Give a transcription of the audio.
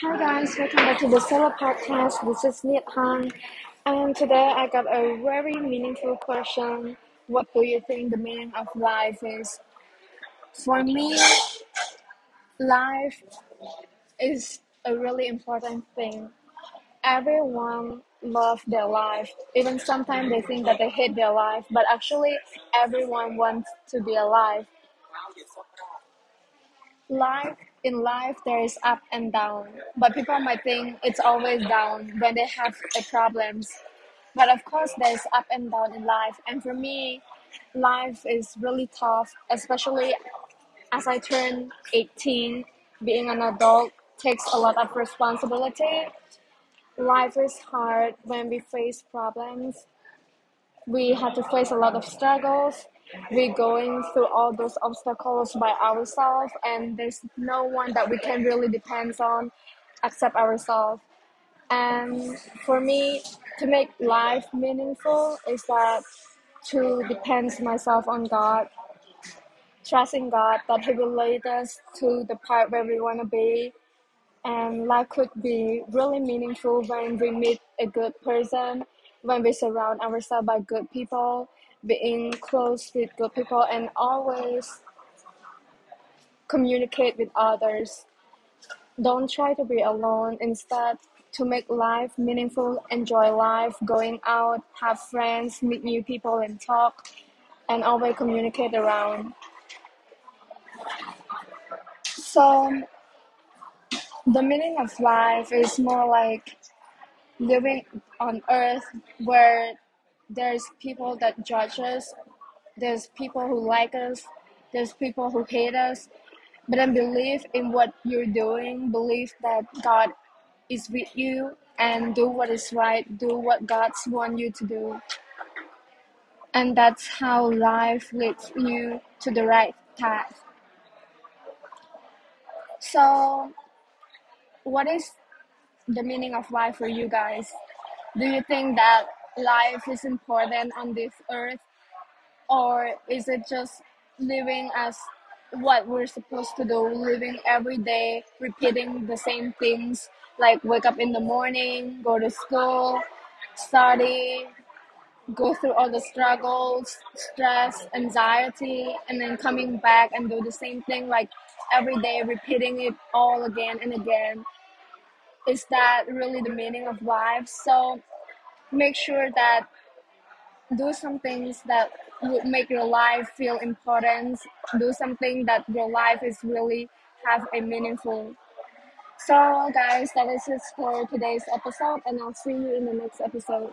Hi guys, welcome back to the Solo Podcast. This is Niat Han, and today I got a very meaningful question. What do you think the meaning of life is? For me, life is a really important thing. Everyone loves their life. Even sometimes they think that they hate their life, but actually everyone wants to be alive. Life in life there is up and down, but people might think it's always down when they have a problems. But of course there's up and down in life, and for me, life is really tough, especially as I turn 18. Being an adult takes a lot of responsibility. Life is hard when we face problems. We have to face a lot of struggles we're going through all those obstacles by ourselves and there's no one that we can really depend on except ourselves. And for me to make life meaningful is that to depend myself on god trusting god that he will lead us to the part where we want to be. And life could be really meaningful when we meet a good person when we surround ourselves by good people being close with good people and always communicate with others. Don't try to be alone. Instead, to make life meaningful, enjoy life, going out, have friends, meet new people, and talk, and always communicate around. So, the meaning of life is more like living on earth where there's people that judge us, there's people who like us, there's people who hate us, but then believe in what you're doing, believe that God is with you, and do what is right, do what God's want you to do. And that's how life leads you to the right path. So, what is the meaning of life for you guys? Do you think that life is important on this earth or is it just living as what we're supposed to do living every day repeating the same things like wake up in the morning go to school study go through all the struggles stress anxiety and then coming back and do the same thing like every day repeating it all again and again? Is that really the meaning of life? So make sure that do some things that would make your life feel important. Do something that your life is really have a meaningful. So guys that is it for today's episode and i'll see you in the next episode